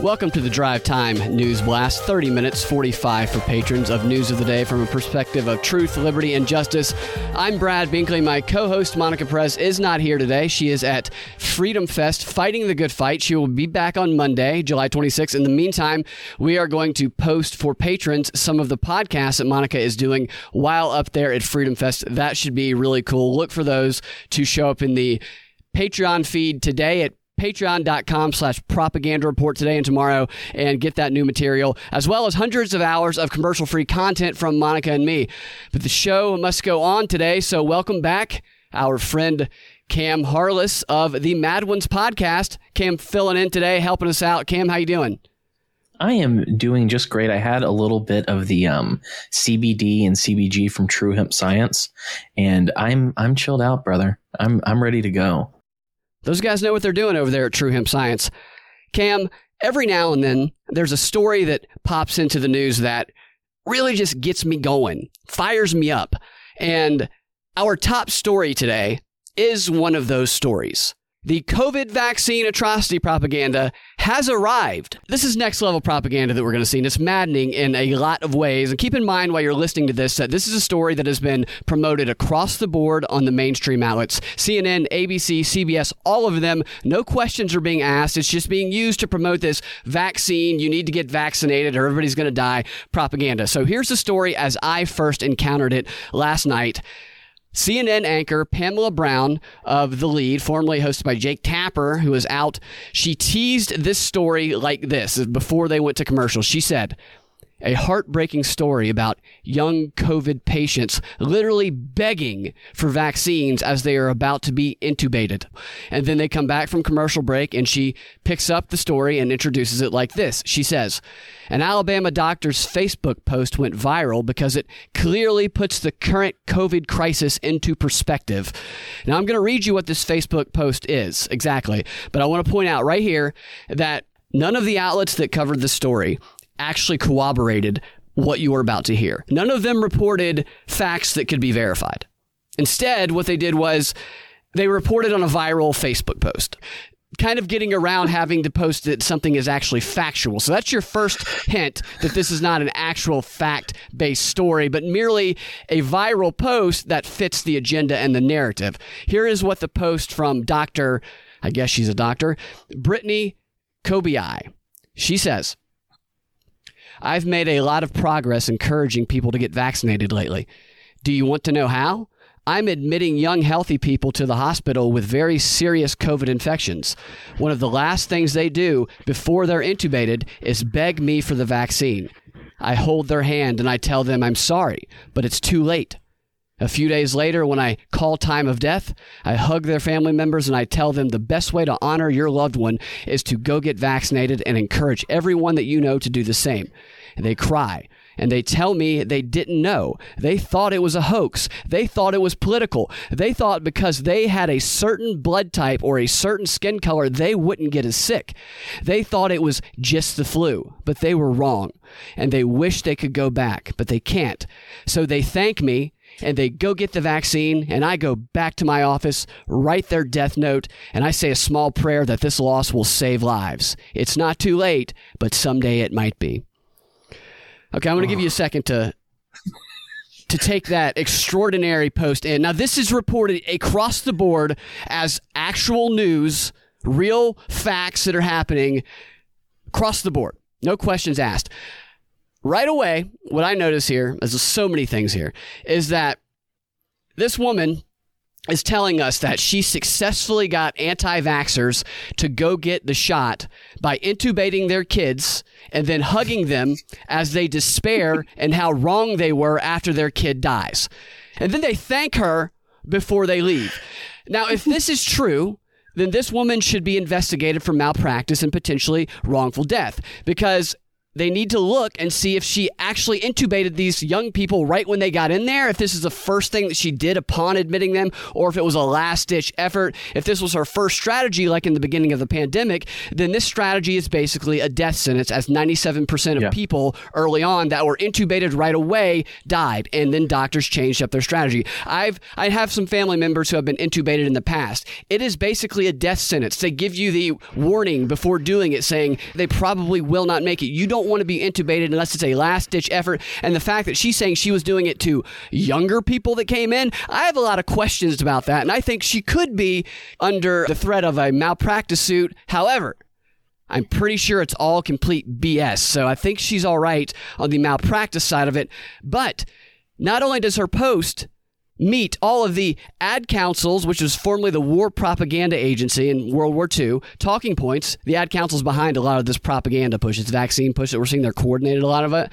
Welcome to the Drive Time News Blast. 30 minutes, 45 for patrons of News of the Day from a perspective of truth, liberty, and justice. I'm Brad Binkley. My co host, Monica Perez, is not here today. She is at Freedom Fest fighting the good fight. She will be back on Monday, July 26th. In the meantime, we are going to post for patrons some of the podcasts that Monica is doing while up there at Freedom Fest. That should be really cool. Look for those to show up in the Patreon feed today at patreon.com slash propaganda report today and tomorrow and get that new material as well as hundreds of hours of commercial free content from monica and me but the show must go on today so welcome back our friend cam harless of the mad ones podcast cam filling in today helping us out cam how you doing I am doing just great. I had a little bit of the um, CBD and CBG from True Hemp Science, and I'm I'm chilled out, brother. I'm I'm ready to go. Those guys know what they're doing over there at True Hemp Science. Cam, every now and then there's a story that pops into the news that really just gets me going, fires me up. And our top story today is one of those stories. The COVID vaccine atrocity propaganda has arrived. This is next level propaganda that we're going to see, and it's maddening in a lot of ways. And keep in mind while you're listening to this that this is a story that has been promoted across the board on the mainstream outlets CNN, ABC, CBS, all of them. No questions are being asked. It's just being used to promote this vaccine. You need to get vaccinated or everybody's going to die propaganda. So here's the story as I first encountered it last night. CNN anchor Pamela Brown of The Lead, formerly hosted by Jake Tapper, who is out, she teased this story like this before they went to commercial. She said, a heartbreaking story about young COVID patients literally begging for vaccines as they are about to be intubated. And then they come back from commercial break and she picks up the story and introduces it like this. She says, An Alabama doctor's Facebook post went viral because it clearly puts the current COVID crisis into perspective. Now, I'm going to read you what this Facebook post is exactly, but I want to point out right here that None of the outlets that covered the story actually corroborated what you were about to hear. None of them reported facts that could be verified. Instead, what they did was they reported on a viral Facebook post, kind of getting around having to post that something is actually factual. So that's your first hint that this is not an actual fact based story, but merely a viral post that fits the agenda and the narrative. Here is what the post from Dr. I guess she's a doctor, Brytney Cobia. She says, I've made a lot of progress encouraging people to get vaccinated lately. Do you want to know how? I'm admitting young, healthy people to the hospital with very serious COVID infections. One of the last things they do before they're intubated is beg me for the vaccine. I hold their hand and I tell them I'm sorry, but it's too late. A few days later, when I call time of death, I hug their family members and I tell them the best way to honor your loved one is to go get vaccinated and encourage everyone that you know to do the same. And they cry and they tell me they didn't know. They thought it was a hoax. They thought it was political. They thought because they had a certain blood type or a certain skin color, they wouldn't get as sick. They thought it was just the flu, but they were wrong. And they wish they could go back, but they can't. So they thank me and they go get the vaccine, and I go back to my office, write their death note, and I say a small prayer that this loss will save lives. It's not too late, but someday it might be. Okay, I'm going to give you a second to to take that extraordinary post in. Now, this is reported across the board as actual news, real facts that are happening across the board. No questions asked right away, what I notice here, there's so many things here, is that this woman is telling us that she successfully got anti vaxxers to go get the shot by intubating their kids and then hugging them as they despair and how wrong they were after their kid dies. And then they thank her before they leave. Now, if this is true, then this woman should be investigated for malpractice and potentially wrongful death because they need to look and see if she actually intubated these young people right when they got in there, if this is the first thing that she did upon admitting them, or if it was a last ditch effort. If this was her first strategy, like in the beginning of the pandemic, then this strategy is basically a death sentence, as 97% of Yeah. people early on that were intubated right away died, and then doctors changed up their strategy. I've I have some family members who have been intubated in the past. It is basically a death sentence. They give you the warning before doing it, saying they probably will not make it. You don't want to be intubated unless it's a last ditch effort. And the fact that she's saying she was doing it to younger people that came in, I have a lot of questions about that, and I think she could be under the threat of a malpractice suit. However. I'm pretty sure it's all complete BS. So I think she's all right on the malpractice side of it. But not only does her post meet all of the ad councils, which was formerly the War Propaganda Agency in World War II, talking points. The ad council's behind a lot of this propaganda push, this vaccine push that we're seeing. They're coordinated a lot of it.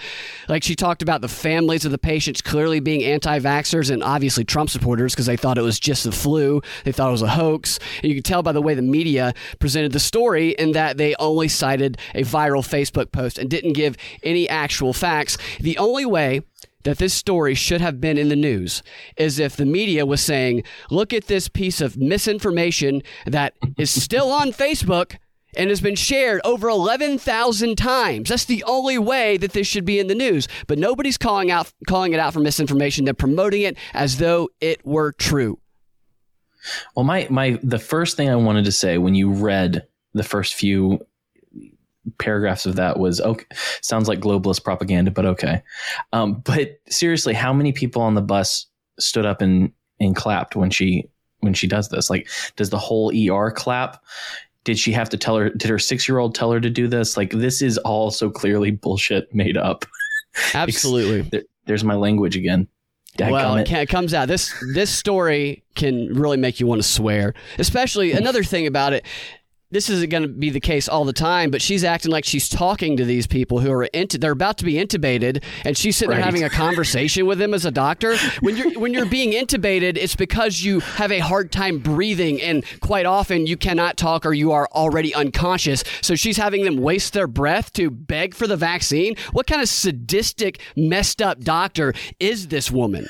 Like she talked about the families of the patients clearly being anti-vaxxers and obviously Trump supporters because they thought it was just the flu. They thought it was a hoax. And you can tell by the way the media presented the story in that they only cited a viral Facebook post and didn't give any actual facts. The only way that this story should have been in the news is if the media was saying, look at this piece of misinformation that is still on Facebook and has been shared over 11,000 times. That's the only way that this should be in the news. But nobody's calling out calling it out for misinformation. They're promoting it as though it were true. Well, my my the first thing I wanted to say when you read the first few paragraphs of that was okay. Sounds like globalist propaganda, but okay. Um, but seriously, how many people on the bus stood up and and clapped when she when she does this? Like, does the whole ER clap? Did she have to tell her? Did her six year old tell her to do this? Like, this is all so clearly bullshit made up. Absolutely. There, there's my language again. Well, it, it comes out. This this story can really make you want to swear. Especially another thing about it. This isn't going to be the case all the time, but she's acting like she's talking to these people who are into. They're about to be intubated, and she's sitting there having a conversation with them as a doctor. When you're when you're being intubated, it's because you have a hard time breathing, and quite often you cannot talk or you are already unconscious. So she's having them waste their breath to beg for the vaccine. What kind of sadistic, messed up doctor is this woman?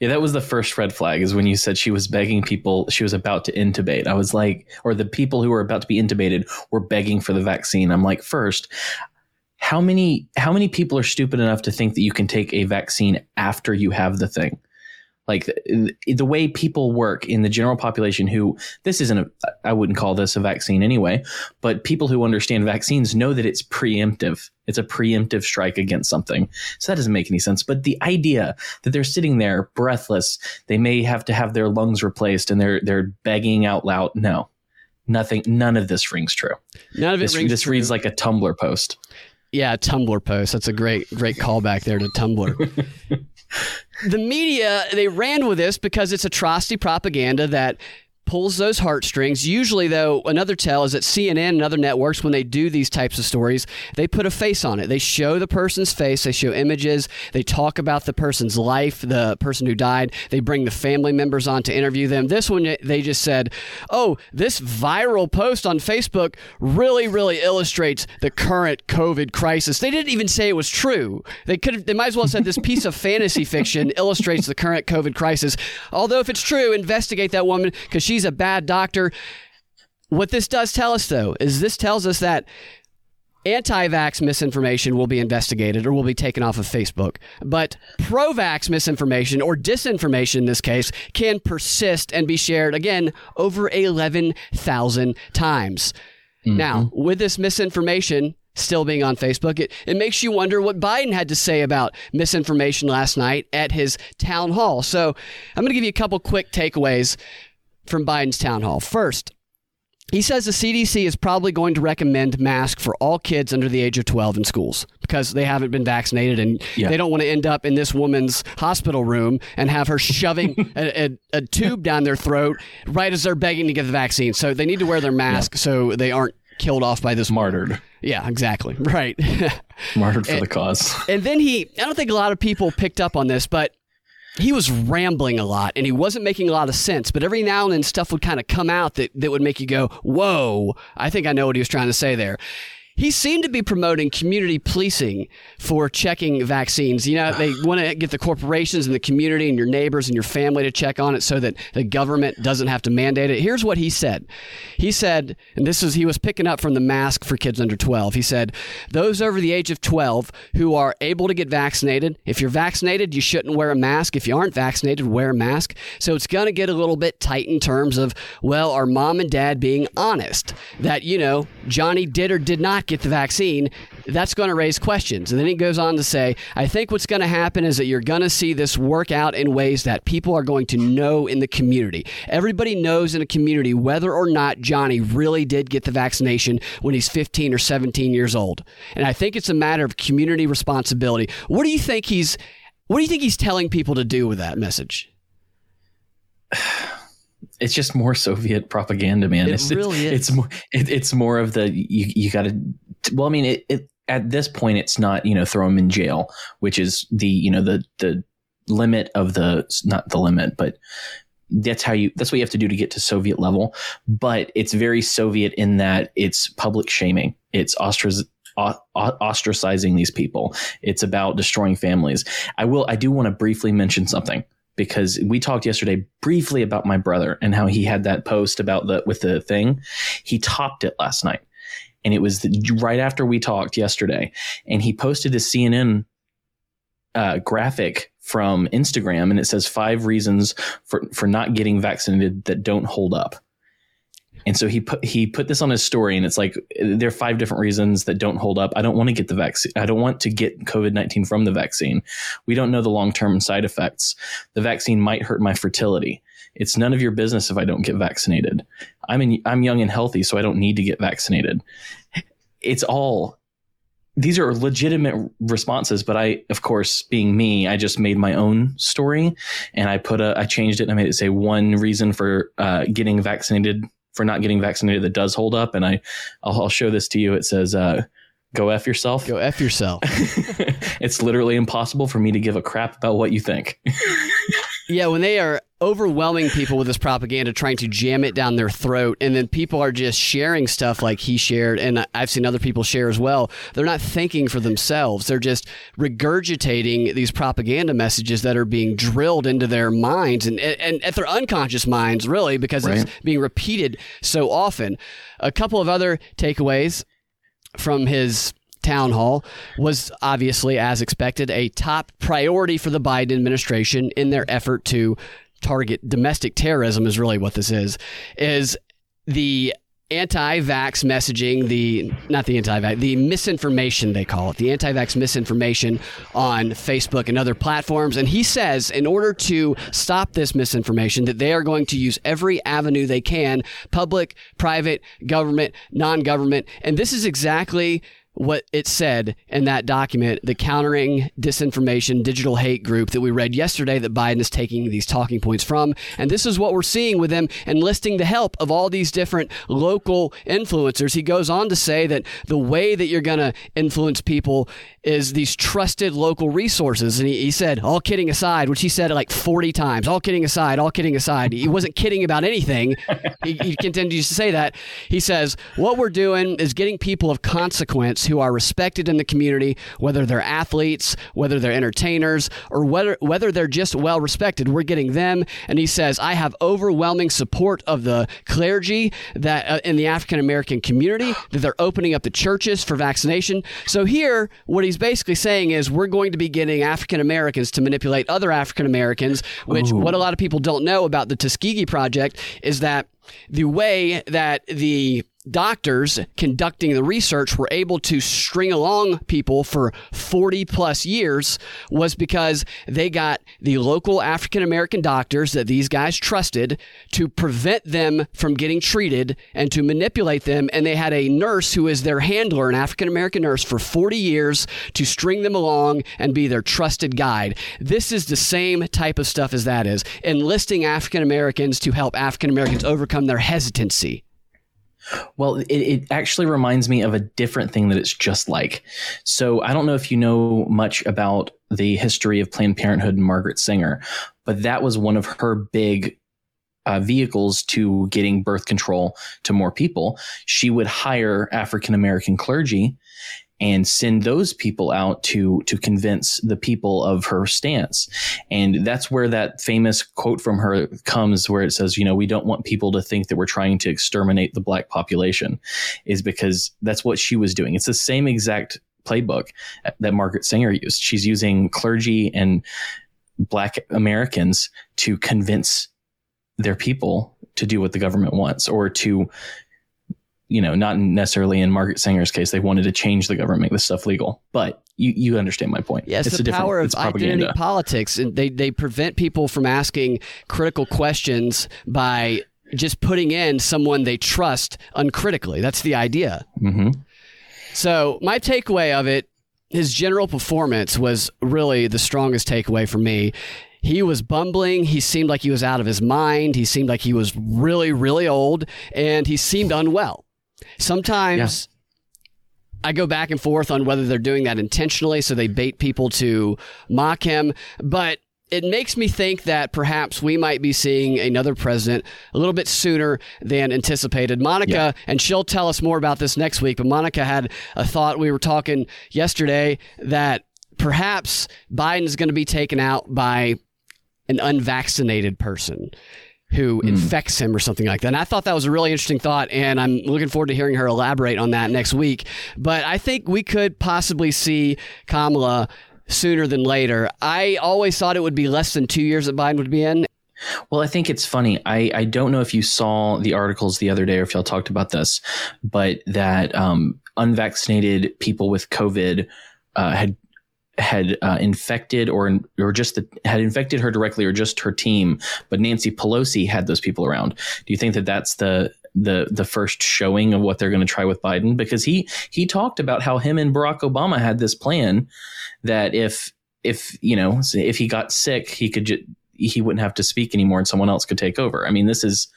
Yeah, that was the first red flag is when you said she was begging people, she was about to intubate. I was like, or the people who were about to be intubated were begging for the vaccine. I'm like, first, how many how many people are stupid enough to think that you can take a vaccine after you have the thing? Like the, the way people work in the general population who this isn't a I wouldn't call this a vaccine anyway, but people who understand vaccines know that it's preemptive. It's a preemptive strike against something. So that doesn't make any sense. But the idea that they're sitting there breathless, they may have to have their lungs replaced and they're they're begging out loud. No. Nothing none of this rings true. None of it This, rings this true. reads like a Tumblr post. Yeah, Tumblr post. That's a great, great callback there to Tumblr. the media, they ran with this because it's atrocity propaganda that pulls those heartstrings. Usually, though, another tell is that CNN and other networks, when they do these types of stories, they put a face on it. They show the person's face, they show images, they talk about the person's life, the person who died. They bring the family members on to interview them. This one, they just said, oh, this viral post on Facebook really, really illustrates the current COVID crisis. They didn't even say it was true. They could have, they might as well have said this piece of fantasy fiction illustrates the current COVID crisis. Although, if it's true, investigate that woman because she's a bad doctor. What this does tell us, though, is this tells us that anti vax misinformation will be investigated or will be taken off of Facebook. But pro vax misinformation or disinformation in this case can persist and be shared again over 11,000 times. Mm-hmm. Now, with this misinformation still being on Facebook, it, it makes you wonder what Biden had to say about misinformation last night at his town hall. So I'm going to give you a couple quick takeaways from Biden's town hall. First, he says the CDC is probably going to recommend masks for all kids under the age of 12 in schools because they haven't been vaccinated and Yeah. they don't want to end up in this woman's hospital room and have her shoving a, a, a tube down their throat right as they're begging to get the vaccine. So they need to wear their mask so they aren't killed off by this. Martyred. Yeah, exactly. Right. Martyred for And- the cause. And then he, I don't think a lot of people picked up on this, but he was rambling a lot and he wasn't making a lot of sense. But every now and then stuff would kind of come out that, that would make you go, whoa, I think I know what he was trying to say there. He seemed to be promoting community policing for checking vaccines. You know, they want to get the corporations and the community and your neighbors and your family to check on it so that the government doesn't have to mandate it. Here's what he said. He said, and this is he was picking up from the mask for kids under 12. He said, "Those over the age of 12 who are able to get vaccinated, if you're vaccinated, you shouldn't wear a mask. If you aren't vaccinated, wear a mask." So it's going to get a little bit tight in terms of, well, are mom and dad being honest that, you know, Johnny did or did not get the vaccine, that's going to raise questions. And then he goes on to say, I think what's going to happen is that you're going to see this work out in ways that people are going to know in the community. Everybody knows in a community whether or not Johnny really did get the vaccination when he's 15 or 17 years old. And I think it's a matter of community responsibility. What do you think he's what do you think he's telling people to do with that message? It's just more Soviet propaganda, man. It it's, really it's, is. It's more. It, it's more of the you. You got to. Well, I mean, it, it. At this point, it's not you know throw them in jail, which is the you know the the limit of the not the limit, but that's how you that's what you have to do to get to Soviet level. But it's very Soviet in that it's public shaming. It's ostrac ostracizing these people. It's about destroying families. I will. I do want to briefly mention something because we talked yesterday briefly about my brother and how he had that post about the with the thing. He topped it last night, and it was the, right after we talked yesterday, and he posted a CNN uh, graphic from Instagram, and it says five reasons for for not getting vaccinated that don't hold up. And so he put he put this on his story, and it's like there are five different reasons that don't hold up. I don't want to get the vaccine. I don't want to get COVID nineteen from the vaccine. We don't know the long term side effects. The vaccine might hurt my fertility. It's none of your business if I don't get vaccinated. I'm in, I'm young and healthy, so I don't need to get vaccinated. It's all these are legitimate responses, but I, of course, being me, I just made my own story and I put a, I changed it and I made it say one reason for uh, getting vaccinated for not getting vaccinated that does hold up. And I, I'll, I'll show this to you. It says, uh, go F yourself. Go F yourself. it's literally impossible for me to give a crap about what you think. yeah, when they are overwhelming people with this propaganda, trying to jam it down their throat, and then people are just sharing stuff like he shared, and I've seen other people share as well. They're not thinking for themselves. They're just regurgitating these propaganda messages that are being drilled into their minds and, and at their unconscious minds, really, because right. it's being repeated so often. A couple of other takeaways from his town hall was obviously, as expected, a top priority for the Biden administration in their effort to target domestic terrorism is really what this is is the anti-vax messaging the not the anti-vax the misinformation they call it the anti-vax misinformation on facebook and other platforms. And he says in order to stop this misinformation that they are going to use every avenue they can public private government non-government. And this is exactly what it said in that document, the countering disinformation digital hate group that we read yesterday that Biden is taking these talking points from. And this is what we're seeing with them enlisting the help of all these different local influencers. He goes on to say that the way that you're going to influence people is these trusted local resources. And he, he said, all kidding aside, which he said like 40 times, all kidding aside, all kidding aside. He wasn't kidding about anything. he, he continues to say that. He says, what we're doing is getting people of consequence who are respected in the community, whether they're athletes, whether they're entertainers, or whether whether they're just well respected. We're getting them. And he says, I have overwhelming support of the clergy that uh, in the African American community that they're opening up the churches for vaccination. So here, what he's basically saying is we're going to be getting African Americans to manipulate other African Americans, which Ooh. what a lot of people don't know about the Tuskegee Project is that the way that the doctors conducting the research were able to string along people for 40 plus years was because they got the local African American doctors that these guys trusted to prevent them from getting treated and to manipulate them. And they had a nurse who is their handler, an African American nurse, for 40 years to string them along and be their trusted guide. This is the same type of stuff as that is enlisting African Americans to help African Americans overcome their hesitancy. Well, it, it, actually reminds me of a different thing that it's just like. So I don't know if you know much about the history of Planned Parenthood and Margaret Sanger, but that was one of her big uh, vehicles to getting birth control to more people, she would hire African American clergy and send those people out to to convince the people of her stance. And that's where that famous quote from her comes where it says, you know, we don't want people to think that we're trying to exterminate the black population is because that's what she was doing. It's the same exact playbook that Margaret Sanger used. She's using clergy and black Americans to convince their people to do what the government wants or to you know, not necessarily in Margaret Sanger's case, they wanted to change the government, make this stuff legal. But you, you understand my point. Yes, it's the power of identity politics, and they they prevent people from asking critical questions by just putting in someone they trust uncritically. That's the idea. Mm-hmm. So my takeaway of it, his general performance was really the strongest takeaway for me. He was bumbling. He seemed like he was out of his mind. He seemed like he was really, really old, and he seemed unwell. Sometimes yeah. I go back and forth on whether they're doing that intentionally so they bait people to mock him, but it makes me think that perhaps we might be seeing another president a little bit sooner than anticipated. Monica, yeah. and she'll tell us more about this next week, but Monica had a thought. We were talking yesterday that perhaps Biden is going to be taken out by an unvaccinated person who mm. infects him or something like that. And I thought that was a really interesting thought, and I'm looking forward to hearing her elaborate on that next week. But I think we could possibly see Kamala sooner than later. I always thought it would be less than two years that Biden would be in. Well, I think it's funny. I, I don't know if you saw the articles the other day or if y'all talked about this, but that um, unvaccinated people with COVID uh, had had uh, infected or or just the, had infected her directly or just her team, but Nancy Pelosi had those people around. Do you think that that's the the the first showing of what they're going to try with Biden? Because he he talked about how him and Barack Obama had this plan that if if you know if he got sick, he could ju- he wouldn't have to speak anymore, and someone else could take over. I mean, this is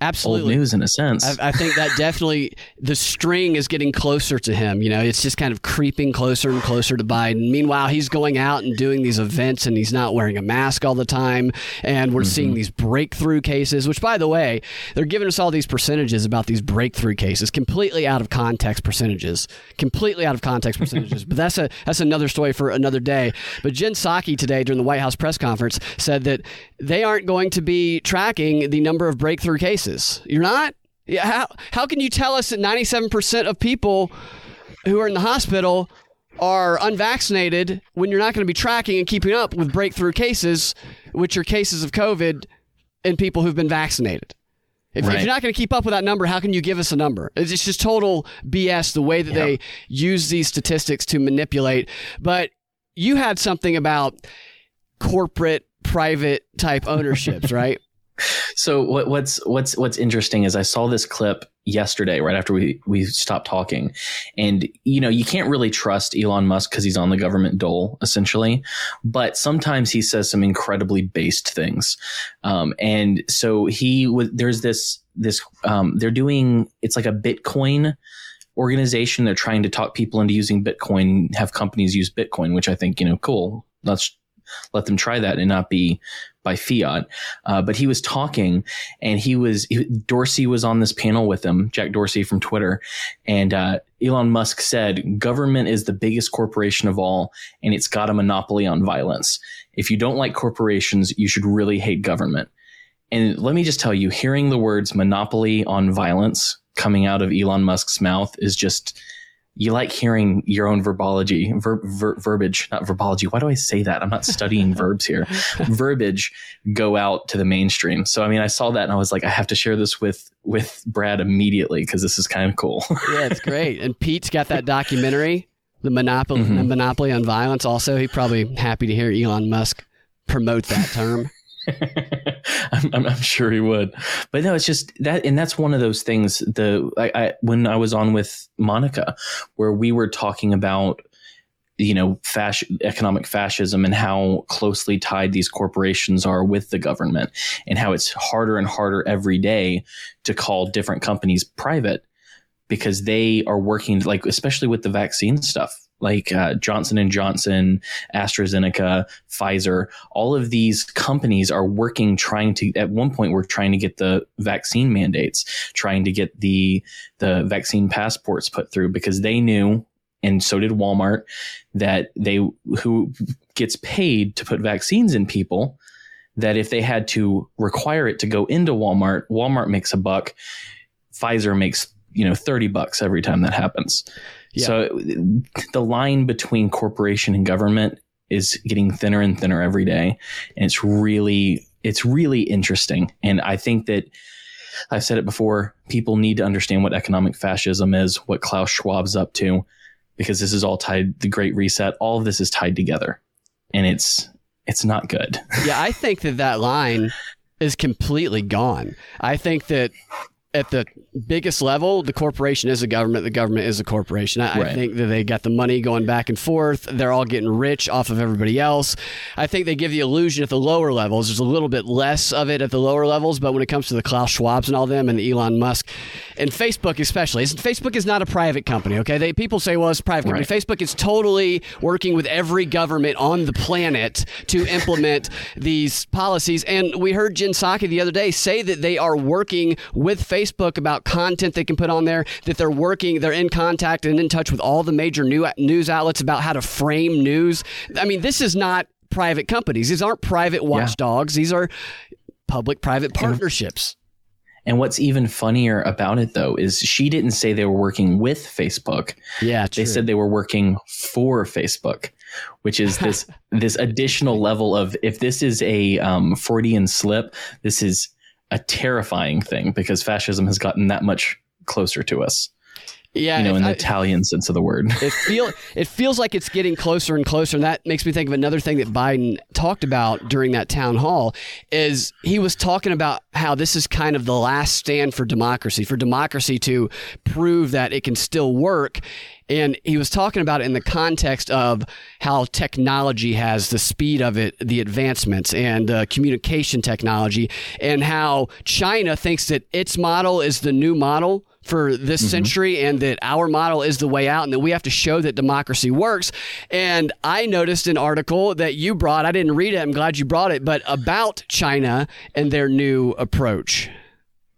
Absolutely. old news in a sense. I, I, think that definitely the string is getting closer to him. You know, it's just kind of creeping closer and closer to Biden. Meanwhile, he's going out and doing these events and he's not wearing a mask all the time. And we're mm-hmm. seeing these breakthrough cases, which, by the way, they're giving us all these percentages about these breakthrough cases, completely out of context percentages, completely out of context percentages. but that's a that's another story for another day. But Jen Psaki today during the White House press conference said that they aren't going to be tracking the number of breakthrough cases cases. You're not? Yeah, how, how can you tell us that 97% of people who are in the hospital are unvaccinated when you're not going to be tracking and keeping up with breakthrough cases, which are cases of COVID in people who've been vaccinated? If, right. if, you're not going to keep up with that number, how can you give us a number? It's just total BS the way that yep. they use these statistics to manipulate. But you had something about corporate, private type ownerships, right? So what, what's what's what's interesting is I saw this clip yesterday, right after we we stopped talking, and you know you can't really trust Elon Musk because he's on the government dole essentially, but sometimes he says some incredibly based things, um, and so he was there's this this um, they're doing it's like a Bitcoin organization. They're trying to talk people into using Bitcoin, have companies use Bitcoin, which I think you know cool. Let's let them try that and not be by fiat. Uh, but he was talking and he was, he, Dorsey was on this panel with him, Jack Dorsey from Twitter. And uh, Elon Musk said, government is the biggest corporation of all and it's got a monopoly on violence. If you don't like corporations, you should really hate government. And let me just tell you, hearing the words monopoly on violence coming out of Elon Musk's mouth is just, you like hearing your own verbology, ver, ver, verbiage, not verbology. Why do I say that? I'm not studying verbs here. Verbiage go out to the mainstream. So, I mean, I saw that and I was like, I have to share this with, with Brad immediately because this is kind of cool. yeah, it's great. And Pete's got that documentary, The Monopoly, mm-hmm. Monopoly on Violence. Also, he's probably happy to hear Elon Musk promote that term. I'm, I'm, sure he would, but no, it's just that, and that's one of those things. The I, I, when I was on with Monica, where we were talking about you know fasc- economic fascism and how closely tied these corporations are with the government, and how it's harder and harder every day to call different companies private because they are working like especially with the vaccine stuff like uh, Johnson and Johnson, AstraZeneca, Pfizer, all of these companies are working trying to at one point we're trying to get the vaccine mandates, trying to get the the vaccine passports put through because they knew and so did Walmart that they who gets paid to put vaccines in people that if they had to require it to go into Walmart, Walmart makes a buck, Pfizer makes, you know, 30 bucks every time that happens. Yeah. So the line between corporation and government is getting thinner and thinner every day. And it's really, it's really interesting. And I think that I've said it before, people need to understand what economic fascism is, what Klaus Schwab's up to, because this is all tied, the Great Reset, all of this is tied together. And it's, it's not good. yeah, I think that that line is completely gone. I think that at the biggest level, the corporation is a government. The government is a corporation. I, right. I, think that they got the money going back and forth. They're all getting rich off of everybody else. I think they give the illusion at the lower levels. There's a little bit less of it at the lower levels, but when it comes to the Klaus Schwabs and all them and the Elon Musk and Facebook especially, Facebook is not a private company. Okay, they people say, well, it's a private company. Right. Facebook is totally working with every government on the planet to implement these policies. And we heard Jen Psaki the other day say that they are working with Facebook about content they can put on there, that they're working, they're in contact and in touch with all the major new news outlets about how to frame news. I mean, this is not private companies. These aren't private watchdogs. Yeah. These are public private partnerships. And what's even funnier about it though is she didn't say they were working with Facebook. Yeah, true. they said they were working for Facebook, which is this this additional level of if this is a um, Freudian slip, this is a terrifying thing because fascism has gotten that much closer to us. Yeah, you know, in the I, Italian sense of the word. it feel it feels like it's getting closer and closer, and that makes me think of another thing that Biden talked about during that town hall. Is he was talking about how this is kind of the last stand for democracy, for democracy to prove that it can still work, and he was talking about it in the context of how technology has the speed of it, the advancements, and uh, communication technology, and how China thinks that its model is the new model for this mm-hmm. century and that our model is the way out and that we have to show that democracy works. And I noticed an article that you brought, I didn't read it, I'm glad you brought it, but about China and their new approach.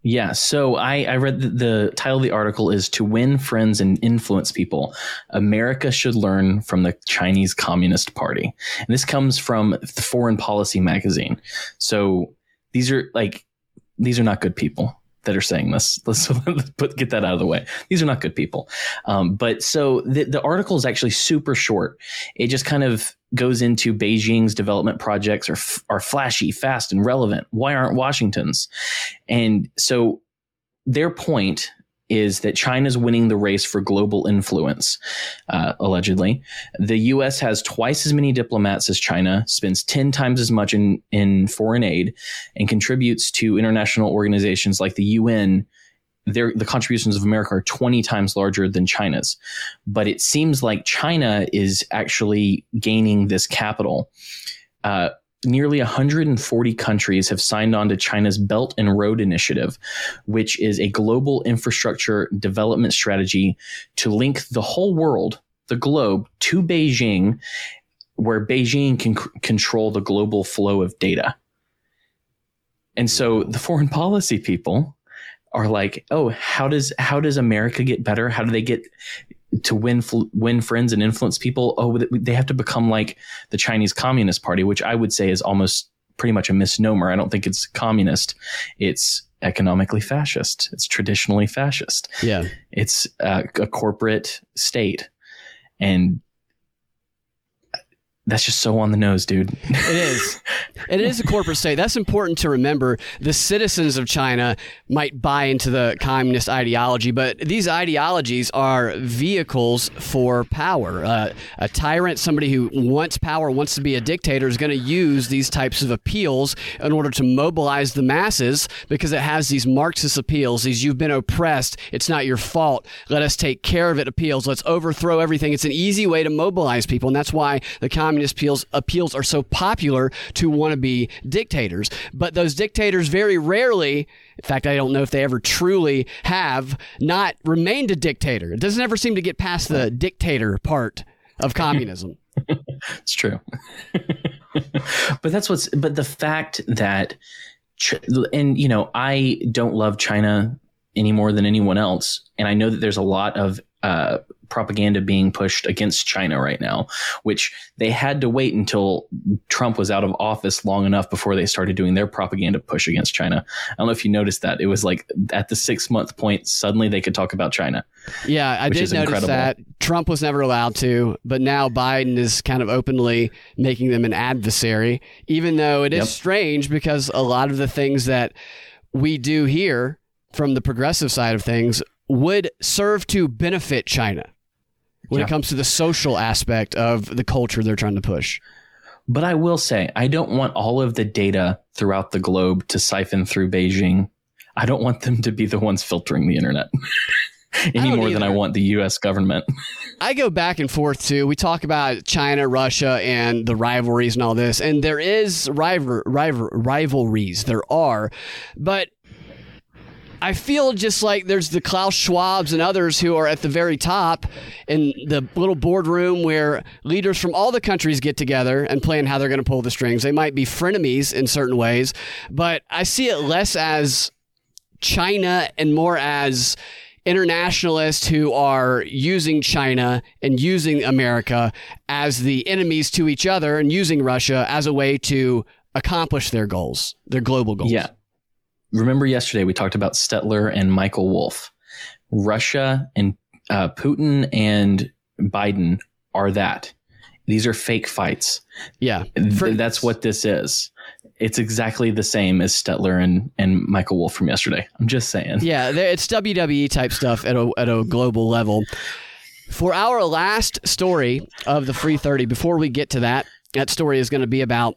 Yeah, so I, I read the, the, title of the article is To Win Friends and Influence People. America should learn from the Chinese Communist Party. And this comes from the Foreign Policy magazine. So these are like, these are not good people that are saying this. Let's, put, get that out of the way. These are not good people. Um, but so the, the article is actually super short. It just kind of goes into Beijing's development projects are are flashy, fast, and relevant. Why aren't Washington's? And so their point is that China's winning the race for global influence, uh, allegedly. The U.S. has twice as many diplomats as China, spends 10 times as much in, in foreign aid, and contributes to international organizations like the UN their the contributions of America are 20 times larger than China's. But it seems like China is actually gaining this capital. Uh, nearly 140 countries have signed on to China's Belt and Road Initiative, which is a global infrastructure development strategy to link the whole world, the globe, to Beijing, where Beijing can c- control the global flow of data. And so the foreign policy people are like, oh, how does how does America get better? How do they get to win win friends and influence people? Oh, they have to become like the Chinese Communist Party, which I would say is almost pretty much a misnomer. I don't think it's communist. It's economically fascist. It's traditionally fascist. Yeah, it's a corporate state, and that's just so on the nose, dude. it is. It is a corporate state. That's important to remember. The citizens of China might buy into the communist ideology, but these ideologies are vehicles for power. Uh, a tyrant, somebody who wants power, wants to be a dictator, is going to use these types of appeals in order to mobilize the masses because it has these Marxist appeals, these you've been oppressed, it's not your fault, let us take care of it appeals, let's overthrow everything. It's an easy way to mobilize people, and that's why the communist communist appeals, appeals are so popular to wannabe dictators. But those dictators very rarely, in fact, I don't know if they ever truly have, not remained a dictator. It doesn't ever seem to get past the dictator part of communism. it's true. but that's what's but the fact that and you know, I don't love China any more than anyone else and I know that there's a lot of uh, propaganda being pushed against China right now, which they had to wait until Trump was out of office long enough before they started doing their propaganda push against China. I don't know if you noticed that. It was like at the six month point, suddenly they could talk about China. Yeah, I did notice incredible. that. Trump was never allowed to, but now Biden is kind of openly making them an adversary, even though it is yep. strange because a lot of the things that we do here from the progressive side of things would serve to benefit China when yeah. it comes to the social aspect of the culture they're trying to push. But I will say, I don't want all of the data throughout the globe to siphon through Beijing. I don't want them to be the ones filtering the internet. any more either. than I want the U.S. government. I go back and forth too. We talk about China, Russia, and the rivalries and all this, and there is rival, rival rivalries. There are, but I feel just like there's the Klaus Schwabs and others who are at the very top in the little boardroom where leaders from all the countries get together and plan how they're going to pull the strings. They might be frenemies in certain ways, but I see it less as China and more as internationalists who are using China and using America as the enemies to each other and using Russia as a way to accomplish their goals, their global goals. Yeah remember yesterday we talked about Stetler and Michael Wolff. Russia and uh, Putin and Biden are that. These are fake fights. Yeah. Th- that's what this is. It's exactly the same as Stetler and, and Michael Wolff from yesterday. I'm just saying. Yeah, it's WWE type stuff at a, at a global level. For our last story of the Free 30, before we get to that, that story is going to be about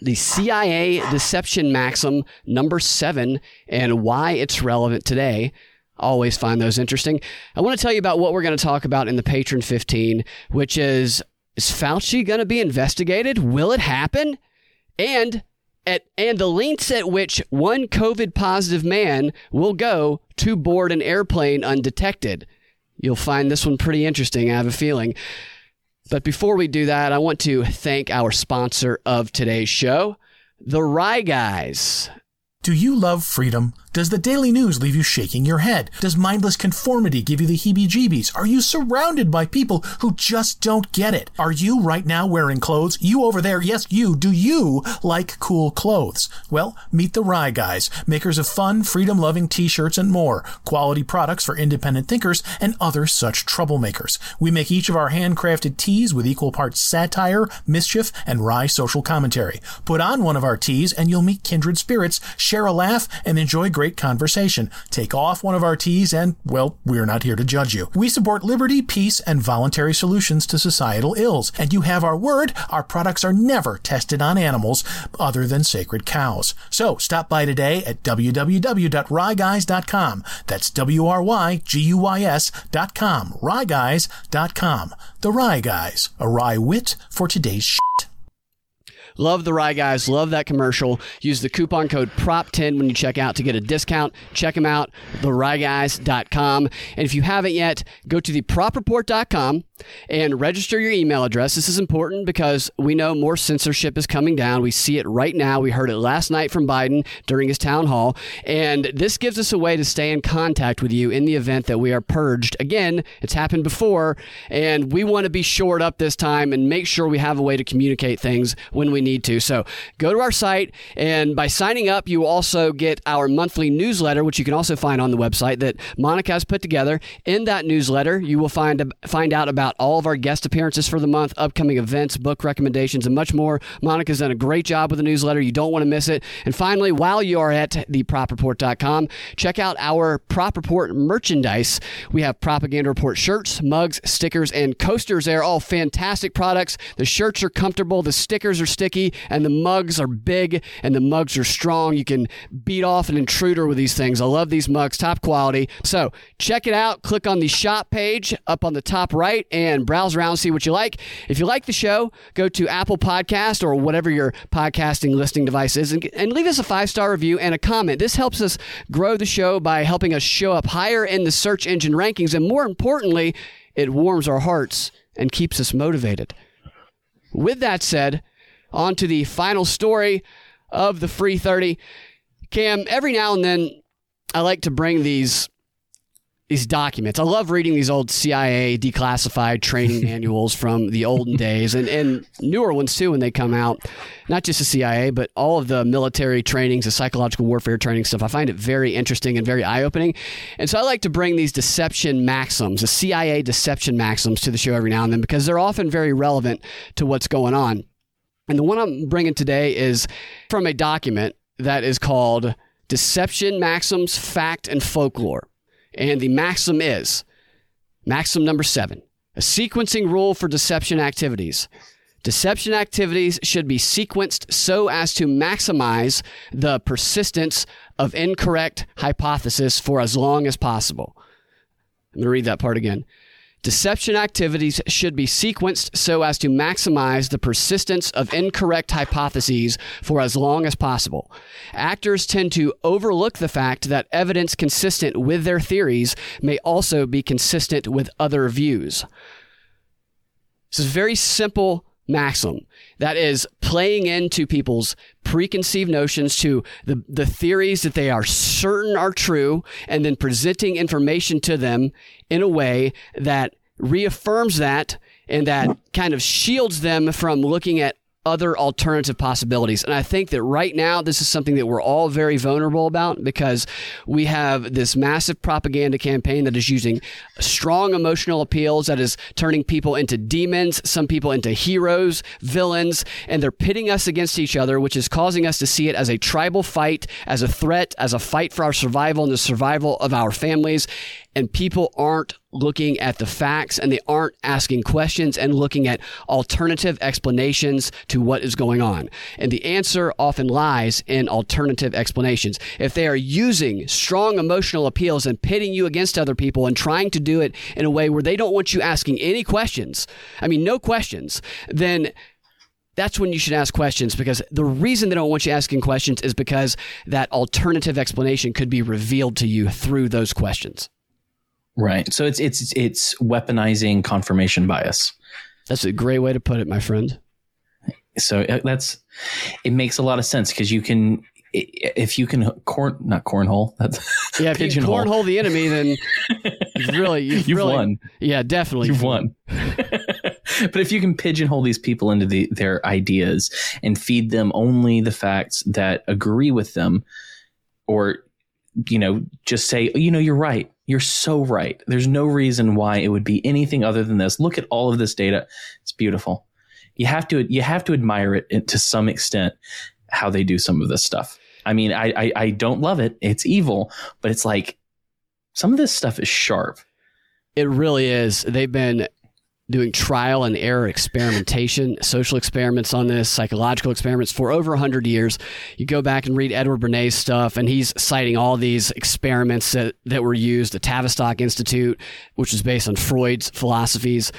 the CIA deception maxim number seven and why it's relevant today. Always find those interesting. I want to tell you about what we're going to talk about in the Patron 15, which is is Fauci going to be investigated? Will it happen? And at and the lengths at which one COVID positive man will go to board an airplane undetected. You'll find this one pretty interesting, I have a feeling. But before we do that, I want to thank our sponsor of today's show, The Wry Guys. Do you love freedom? Does the daily news leave you shaking your head? Does mindless conformity give you the heebie jeebies? Are you surrounded by people who just don't get it? Are you right now wearing clothes? You over there, yes, you. Do you like cool clothes? Well, meet the Wry Guys, makers of fun, freedom loving t shirts and more. Quality products for independent thinkers and other such troublemakers. We make each of our handcrafted tees with equal parts satire, mischief, and wry social commentary. Put on one of our tees and you'll meet kindred spirits, share a laugh, and enjoy great conversation. Take off one of our tees and, well, we're not here to judge you. We support liberty, peace, and voluntary solutions to societal ills. And you have our word, our products are never tested on animals other than sacred cows. So stop by today at www.wryguys.com. That's W-R-Y-G-U-Y-S.com. Wryguys.com. The Wry Guys, a wry wit for today's shit. Love the Wry Guys. Love that commercial. Use the coupon code PROP10 when you check out to get a discount. Check them out, thewryguys.com. And if you haven't yet, go to thepropreport.com and register your email address. This is important because we know more censorship is coming down. We see it right now. We heard it last night from Biden during his town hall. And this gives us a way to stay in contact with you in the event that we are purged. Again, it's happened before, and we want to be shored up this time and make sure we have a way to communicate things when we need to. So go to our site, and by signing up, you also get our monthly newsletter, which you can also find on the website that Monica has put together. In that newsletter, you will find find out about all of our guest appearances for the month, upcoming events, book recommendations, and much more. Monica's done a great job with the newsletter. You don't want to miss it. And finally, while you are at thepropreport.com, check out our Prop Report merchandise. We have Propaganda Report shirts, mugs, stickers, and coasters. They're all fantastic products. The shirts are comfortable, the stickers are sticky, and the mugs are big and the mugs are strong. You can beat off an intruder with these things. I love these mugs, top quality. So check it out. Click on the shop page up on the top right and browse around, see what you like. If you like the show, go to Apple Podcast or whatever your podcasting listening device is and, and leave us a five star review and a comment. This helps us grow the show by helping us show up higher in the search engine rankings. And more importantly, it warms our hearts and keeps us motivated. With that said, on to the final story of the free 30. Cam, every now and then I like to bring these these documents. I love reading these old CIA declassified training manuals from the olden days and, and newer ones too when they come out. Not just the CIA, but all of the military trainings, the psychological warfare training stuff. I find it very interesting and very eye opening. And so I like to bring these deception maxims, the CIA deception maxims, to the show every now and then because they're often very relevant to what's going on. And the one I'm bringing today is from a document that is called Deception Maxims, Fact, and Folklore. And the maxim is maxim number seven a sequencing rule for deception activities. Deception activities should be sequenced so as to maximize the persistence of incorrect hypothesis for as long as possible. I'm going to read that part again. Deception activities should be sequenced so as to maximize the persistence of incorrect hypotheses for as long as possible. Actors tend to overlook the fact that evidence consistent with their theories may also be consistent with other views. This is a very simple maxim that is playing into people's preconceived notions to the, the theories that they are certain are true and then presenting information to them in a way that reaffirms that and that kind of shields them from looking at other alternative possibilities. And I think that right now, this is something that we're all very vulnerable about because we have this massive propaganda campaign that is using strong emotional appeals, that is turning people into demons, some people into heroes, villains, and they're pitting us against each other, which is causing us to see it as a tribal fight, as a threat, as a fight for our survival and the survival of our families and people aren't looking at the facts and they aren't asking questions and looking at alternative explanations to what is going on. And the answer often lies in alternative explanations. If they are using strong emotional appeals and pitting you against other people and trying to do it in a way where they don't want you asking any questions, I mean, no questions, then that's when you should ask questions because the reason they don't want you asking questions is because that alternative explanation could be revealed to you through those questions. Right. So it's it's it's weaponizing confirmation bias. That's a great way to put it, my friend. So uh, that's it makes a lot of sense because you can if you can corn not cornhole that's yeah if you cornhole the enemy then you've really you've, you've really, won yeah definitely you've won but if you can pigeonhole these people into the, their ideas and feed them only the facts that agree with them or you know just say you know you're right you're so right. There's no reason why it would be anything other than this. Look at all of this data. It's beautiful. You have to you have to admire it to some extent how they do some of this stuff. I mean, I, I, I don't love it. It's evil, but it's like some of this stuff is sharp. It really is. They've been doing trial and error experimentation, social experiments on this, psychological experiments for over 100 years. You go back and read Edward Bernays' stuff, and he's citing all these experiments that, that were used, the Tavistock Institute, which is based on Freud's philosophies.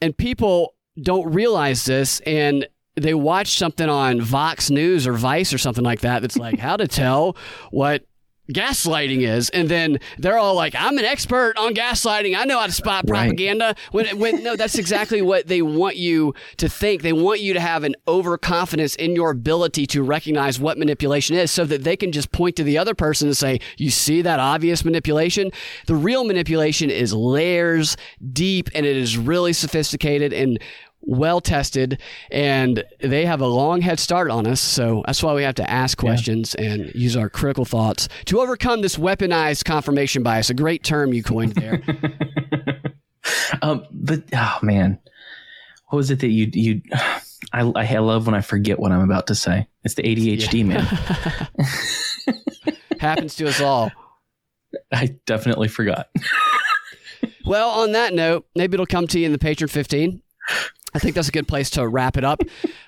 And people don't realize this, and they watch something on Vox News or Vice or something like that that's like how to tell what gaslighting is and then they're all like i'm an expert on gaslighting. I know how to spot propaganda. Right. when, when no that's exactly what they want you to think. They want you to have an overconfidence in your ability to recognize what manipulation is so that they can just point to the other person and say you see that obvious manipulation? The real manipulation is layers deep and it is really sophisticated and well tested and they have a long head start on us. So that's why we have to ask questions yeah. and use our critical thoughts to overcome this weaponized confirmation bias. A great term you coined there. um, but oh man, what was it that you you? I, I love when I forget what I'm about to say. It's the ADHD yeah. man. Happens to us all. I definitely forgot. well, on that note, maybe it'll come to you in the Patreon 15 I think that's a good place to wrap it up.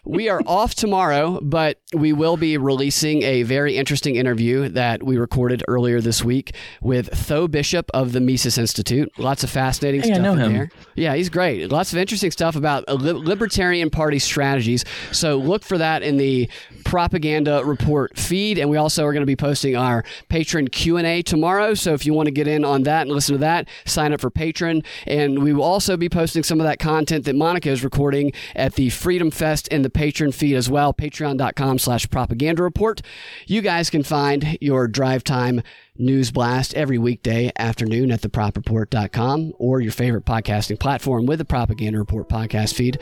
We are off tomorrow, but we will be releasing a very interesting interview that we recorded earlier this week with Tho Bishop of the Mises Institute. Lots of fascinating Hey, I stuff know in him. there. Yeah, he's great. Lots of interesting stuff about li- Libertarian Party strategies. So look for that in the propaganda report feed and we also are going to be posting our Patreon q&a tomorrow so if you want to get in on that and listen to that sign up for Patreon and we will also be posting some of that content that monica is recording at the freedom fest in the Patreon feed as well patreon.com slash propaganda report. You guys can find your drive time news blast every weekday afternoon at thepropreport.com or your favorite podcasting platform with the propaganda report podcast feed.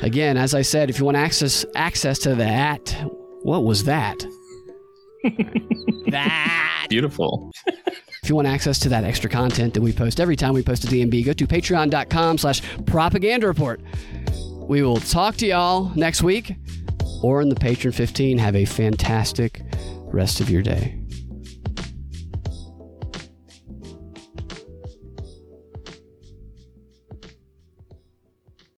Again as i said if you want access access to that what was that? That. Beautiful. if you want access to that extra content that we post every time we post a DNB go to patreon.com slash propaganda report we will talk to y'all next week or in the Patreon 15 have a fantastic rest of your day